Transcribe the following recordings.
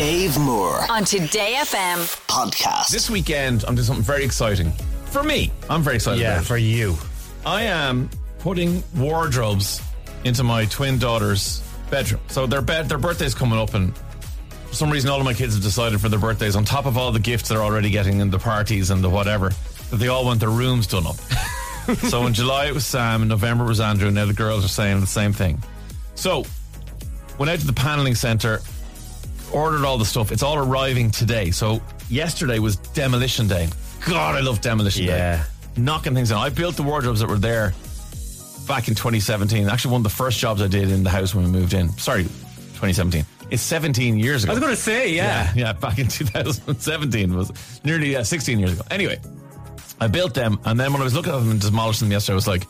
Dave Moore on Today FM. podcast. This weekend, I'm doing something very exciting. For me, I'm very excited Yeah, about it. for you. I am putting wardrobes into my twin daughter's bedroom. So their bed, their birthday's coming up, and for some reason, all of my kids have decided for their birthdays, on top of all the gifts they're already getting and the parties and the whatever, that they all want their rooms done up. so in July it was Sam, in November it was Andrew, and now the girls are saying the same thing. So went out to the paneling center, ordered all the stuff. It's all arriving today. So yesterday was demolition day. God, I love demolition day Yeah. knocking things down. I built the wardrobes that were there back in 2017. Actually, one of the first jobs I did in the house when we moved in. Sorry, 2017. It's 17 years ago. I was going to say, yeah. yeah, back in 2017 was nearly yeah, 16 years ago. Anyway, I built them, and then when I was looking at them and demolishing them yesterday, I was like,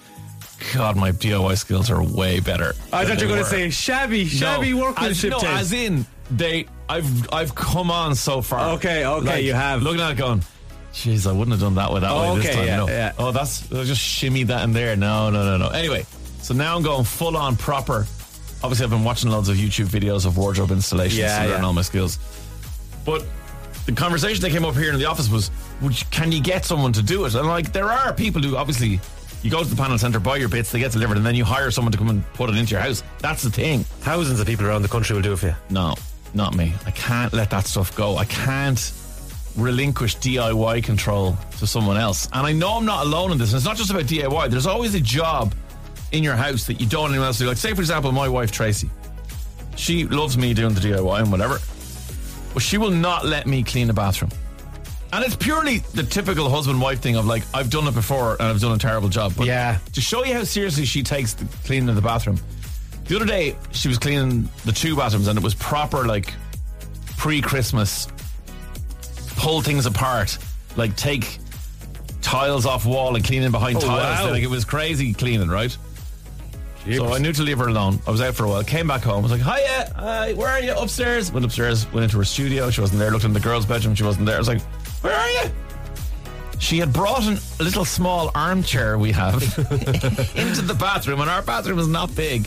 God, my DIY skills are way better. I thought you were going to say shabby, shabby No, workmanship. As, no, as in they, I've I've come on so far. Okay, okay, Like, you have. Looking at it, going, jeez, I wouldn't have done that with that Oh, way this okay, time. yeah, no. yeah. Oh, that's I just shimmy that in there. No, no, no, no. Anyway, so now I'm going full on proper. Obviously, I've been watching loads of YouTube videos of wardrobe installations Yeah, to learn yeah. all my skills. But the conversation that came up here in the office was, would you- can you get someone to do it? And like, there are people who obviously. You go to the panel center, buy your bits, they get delivered, and then you hire someone to come and put it into your house. That's the thing. Thousands of people around the country will do it for you. No, not me. I can't let that stuff go. I can't relinquish DIY control to someone else. And I know I'm not alone in this. And it's not just about DIY. There's always a job in your house that you don't want anyone else to do. Like, say, for example, my wife, Tracy. She loves me doing the DIY and whatever. But she will not let me clean the bathroom. And it's purely the typical husband wife thing of like, I've done it before and I've done a terrible job. But Yeah. to show you how seriously she takes the cleaning of the bathroom, the other day she was cleaning the two bathrooms and it was proper like pre Christmas, pull things apart, like take tiles off wall and cleaning behind Oh, tiles. wow. Like it was crazy cleaning, right? So I knew to leave her alone. I was out for a while. Came back home. I was like, "Hiya, hi, where are you?" Upstairs. Went upstairs. Went into her studio. She wasn't there. Looked in the girls' bedroom. She wasn't there. I was like, "Where are you?" She had brought an, a little small armchair we have into the bathroom, and our bathroom is not big.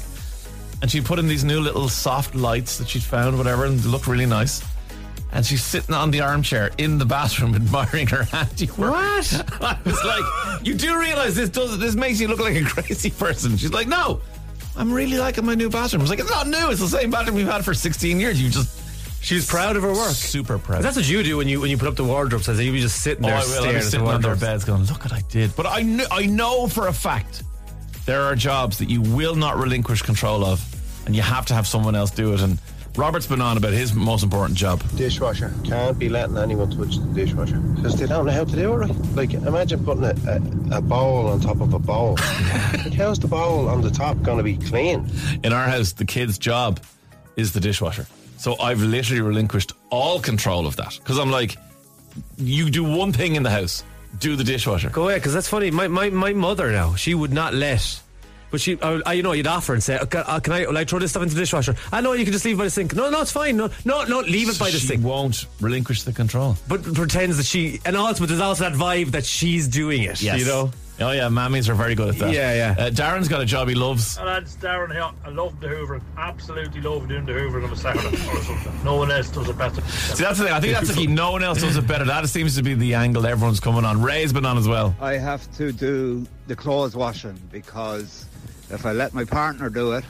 And she put in these new little soft lights that she'd found, whatever, and they look really nice. And she's sitting on the armchair in the bathroom admiring her handiwork. What? I was like, you do realize this does this makes you look like a crazy person. She's like, no, I'm really liking my new bathroom. I was like, it's not new. It's the same bathroom we've had for 16 years. You just She's proud of her work. super proud. That's what you do when you when you put up the wardrobe. Says you be just sitting Oh, there I will. staring I'm at the sitting on their beds going, look what I did. But I know, I know for a fact there are jobs that you will not relinquish control of, and you have to have someone else do it. And Robert's been on about his most important job. dishwasher. Can't be letting anyone touch the dishwasher because they don't know how to do it right. Like, imagine putting a, a, a bowl on top of a bowl. like, how's the bowl on the top going to be clean? In our house, the kid's job is the dishwasher. So I've literally relinquished all control of that because I'm like, you do one thing in the house, do the dishwasher. Go away, because that's funny. My, my my mother now, she would not let. But she, I, I- you know, you'd offer and say, "Okay, uh, "Can I, like throw this stuff into the dishwasher?" I know you can just leave it by the sink. No, no, it's fine. No, no, no, leave it by the she sink. won't relinquish the control. But pretends that she, and also, but there's also that vibe that she's doing it. Yes. You know. Oh yeah, mammies are very good at that. Yeah, yeah. Uh, Darren's got a job he loves. And that's Darren here. I love the Hoover. Absolutely love doing the hoovering on a Saturday or something. No one else does it better. See, that's the thing. I think that's the key. No one else does it better. That seems to be the angle everyone's coming on. Ray's been on as well. I have to do the clothes washing because if I let my partner do it,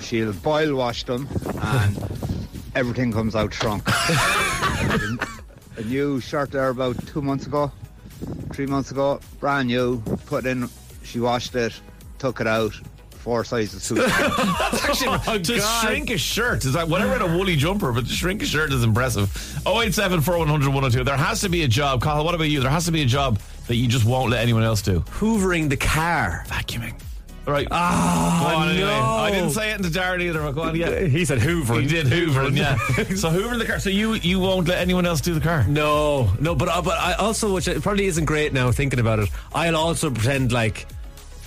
she'll boil wash them and everything comes out shrunk. a new shirt there about two months ago, three months ago, brand new, put in, she washed it, took it out, four sizes too. That's actually oh, to God. shrink a shirt. Is that whatever in a woolly jumper, but to shrink a shirt is impressive. 087 4100 102. There has to be a job. Carl, what about you? There has to be a job that you just won't let anyone else do. Hoovering the car. Vacuuming. Right. Ah, Go on anyway. no. I didn't say it into Darren either. but Go on, yeah. He said Hoover. He did Hoover, yeah. so Hoover the car. So you you won't let anyone else do the car. No, no, but uh, but I also, which probably isn't great now thinking about it. I'll also pretend like,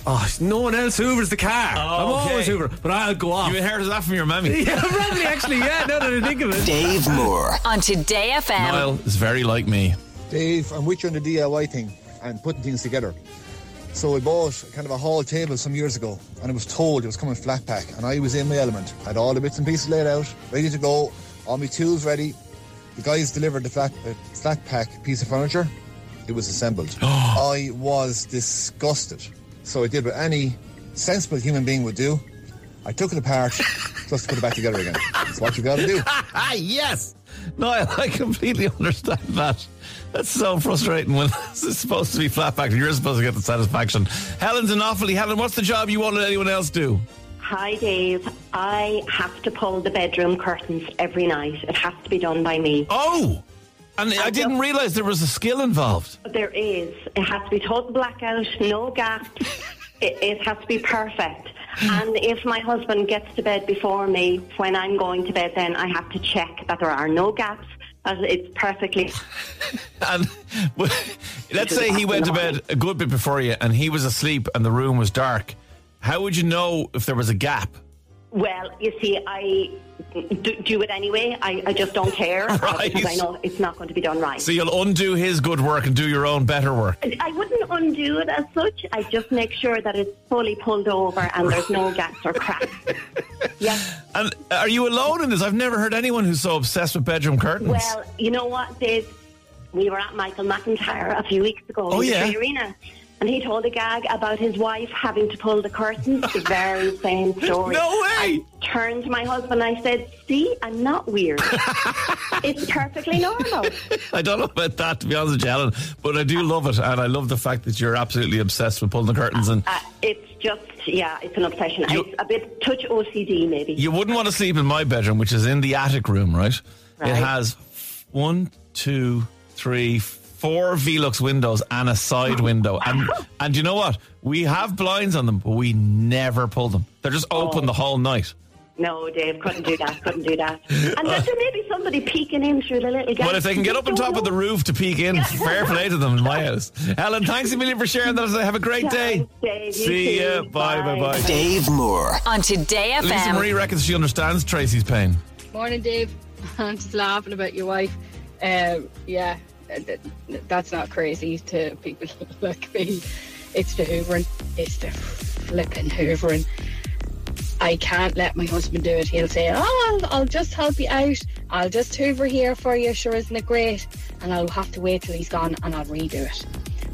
oh, no one else hoovers the car. I'm okay. always hoover, but I'll go off. You inherited that from your mammy. yeah, probably actually, yeah. Now that I think of it. Dave Moore. On Today FM. Niall is very like me. Dave, I'm with you on the DIY thing and putting things together. So I bought kind of a hall table some years ago and I was told it was coming flat pack and I was in my element. I Had all the bits and pieces laid out, ready to go. All my tools ready. The guys delivered the flat, uh, flat pack piece of furniture. It was assembled. I was disgusted. So I did what any sensible human being would do. I took it apart just to put it back together again. That's what you got to do. Yes. No, I completely understand that. That's so frustrating when this is supposed to be flat packed and you're supposed to get the satisfaction. Helen's an awfully Helen, what's the job you won't let anyone else do? Hi, Dave. I have to pull the bedroom curtains every night. It has to be done by me. Oh, and I didn't realise there was a skill involved. There is. It has to be total blackout, no gaps. it, it has to be perfect. And if my husband gets to bed before me, when I'm going to bed, then I have to check that there are no gaps. That it's perfectly. And let's say he went to bed a good bit before you and he was asleep and the room was dark. How would you know if there was a gap? Well, you see, I do, do it anyway. I, I just don't care Right. because I know it's not going to be done right. So you'll undo his good work and do your own better work. I wouldn't undo it as such. I just make sure that it's fully pulled over and there's no gaps or cracks. Yeah. And are you alone in this? I've never heard anyone who's so obsessed with bedroom curtains. Well, you know what, Dave? We were at Michael McIntyre a few weeks ago Oh, in yeah? the Arena. And he told a gag about his wife having to pull the curtains. The very same story. No way! I turned to my husband and I said, See, I'm not weird. it's perfectly normal. I don't know about that, to be honest with you, Helen, but I do love it. And I love the fact that you're absolutely obsessed with pulling the curtains. And Uh, it's just, yeah, it's an obsession. You- it's a bit touch OCD, maybe. you wouldn't want to sleep in my bedroom, which is in the attic room, right? Right. It has one, two, three, four Velux windows and a side window. And and you know what? We have blinds on them, but we never pull them. They're just open Oh. the whole night. No, Dave, couldn't do that, couldn't do that. And then there may be somebody peeking in through the little gap. Well, if they can get up on top of the roof to peek in, fair play to them in my house. Helen, thanks a million for sharing that. Have a great day. Thanks, Dave. You See too. ya. Bye, bye, Bye. bye. Dave Moore. On Today FM. Lisa FM. Marie reckons she understands Tracy's pain. Morning, Dave. I'm just laughing about your wife. Um, yeah, th- th- that's not crazy to people like me. It's the hoovering. It's the flipping hoovering. I can't let my husband do it. He'll say, "Oh, I'll, I'll just help you out. I'll just hoover here for you. Sure, isn't it great?" And I'll have to wait till he's gone, and I'll redo it.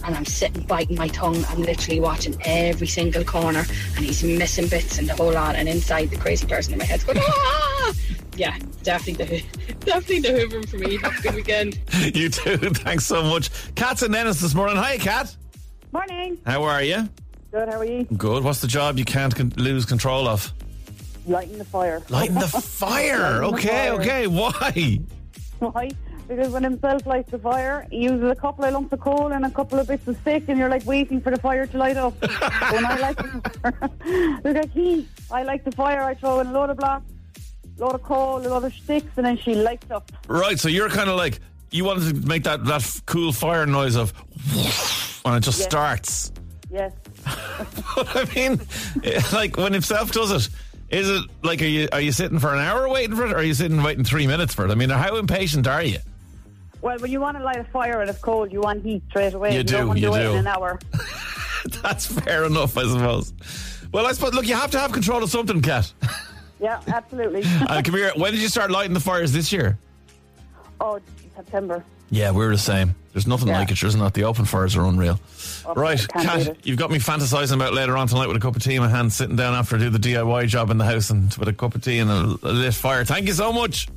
And I'm sitting biting my tongue. I'm literally watching every single corner, and he's missing bits and the whole lot. And inside, the crazy person in my head's going, "Ah!" Yeah, definitely the definitely the hoovering for me. Have a good weekend. you too. Thanks so much. Kat's in Ennis this morning. Hi, Kat. Morning. How are you? Good, how are you? Good. What's the job you can't con- lose control of? Lighting the fire. Lighting the fire. Lighting the okay, fire. okay. Why? Why? Because when himself lights the fire, he uses a couple of lumps of coal and a couple of bits of stick, and you're like waiting for the fire to light up. when I light the look at he, I like the fire. I throw in a load of blocks, a load of coal, a load of sticks, and then she lights up. Right. So you're kind of like you wanted to make that that f- cool fire noise of when it just Yes. starts. Yes. But I mean, eh, like when himself does it, is it like are you are you sitting for an hour waiting for it, or are you sitting waiting three minutes for it? I mean, how impatient are you? Well, when you want to light a fire and it's cold, you want heat straight away. You do, don't want you to wait do. in an hour. That's fair enough, I suppose. Well, I suppose. Look, you have to have control of something, Kat. Yeah, absolutely. Uh, come here. When did you start lighting the fires this year? oh, September. Yeah, we're the same. There's nothing Yeah. like it, isn't it? The open fires are unreal. Oh, right, can't Kat, it. you've got me fantasizing about later on tonight with a cup of tea in my hand, sitting down after I do the DIY job in the house and with a cup of tea and a, a lit fire. Thank you so much.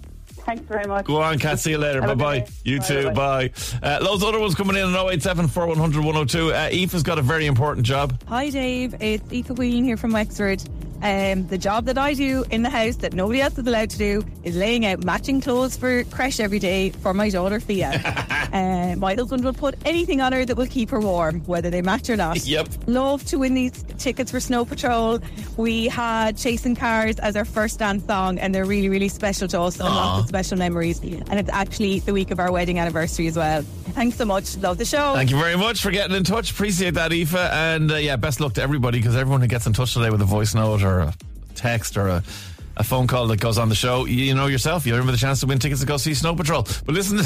Thanks very much. Go on, Kat. See you later. Have Bye a bye. You Bye, too. Bye. Uh, loads of other ones coming in on 087 4100 102. Uh, Aoife's got a very important job. Hi, Dave. It's Aoife Queen here from Wexford. Um, the job that I do in the house that nobody else is allowed to do is laying out matching clothes for creche every day for my daughter Thea. uh, my husband will put anything on her that will keep her warm, whether they match or not. Yep. Love to win these tickets for Snow Patrol. We had Chasing Cars as our first dance song, and they're really, really special to us and lots of special memories. And it's actually the week of our wedding anniversary as well. Thanks so much. Love the show. Thank you very much for getting in touch. Appreciate that, Aoife. And uh, yeah, best luck to everybody because everyone who gets in touch today with a voice note or a text or a, a phone call that goes on the show, you know yourself, you're in with chance to win tickets to go see Snow Patrol. But listen,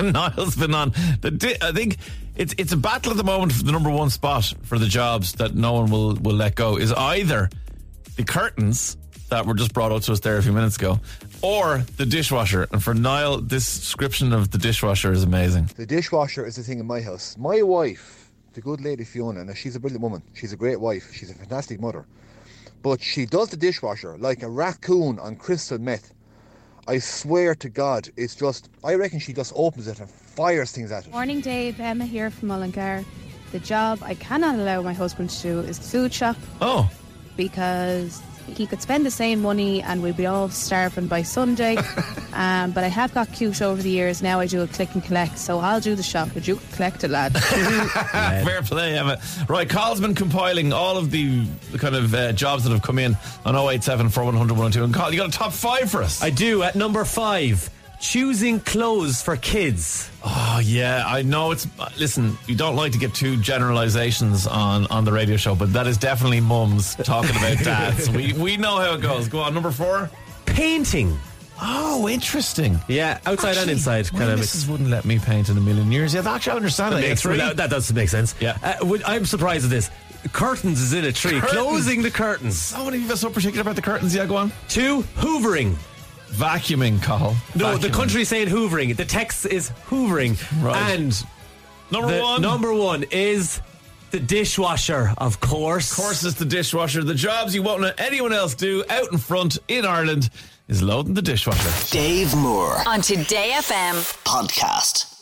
Niall's been on. The I think it's it's a battle at the moment for the number one spot for the jobs that no one will, will let go. Is either the curtains that were just brought out to us there a few minutes ago, or the dishwasher. And for Niall, this description of the dishwasher is amazing. The dishwasher is the thing in my house. My wife, the good lady Fiona, now she's a brilliant woman. She's a great wife. She's a fantastic mother. But she does the dishwasher like a raccoon on crystal meth. I swear to God, it's just, I reckon she just opens it and fires things at it. Morning, Dave. Emma here from Mullingar. The job I cannot allow my husband to do is the food shop Oh, because he could spend the same money and we'd be all starving by Sunday. um, but I have got cute over the years. Now I do a click and collect, so I'll do the shop. Would you collect it, lad? fair play, Emma. Right, Carl's been compiling all of the, the kind of uh, jobs that have come in on 087 4100 And Carl, you got a top five for us. I do at number five. Choosing clothes for kids. Oh yeah, I know it's. Listen, you don't like to get two generalizations on on the radio show, but that is definitely mums talking about dads. we we know how it goes. Go on, number four. Painting. Oh, interesting. Yeah, outside and inside. Kind of missus wouldn't let me paint in a million years. Yeah, actually, I understand That, that. makes, that, that does make sense. Yeah. Uh, I'm surprised at this. Curtains is in a tree. Curtains. Closing the curtains. So many of us so particular about the curtains. Yeah, go on. Two, hoovering. Vacuuming, Carl. No, the Vacuuming. country's saying hoovering. The text is hoovering. Right. And Number the one. number one is the dishwasher, of course. Of course, it's the dishwasher. The jobs you won't let anyone else do out in front in Ireland is loading the dishwasher. Dave Moore On Today FM. podcast.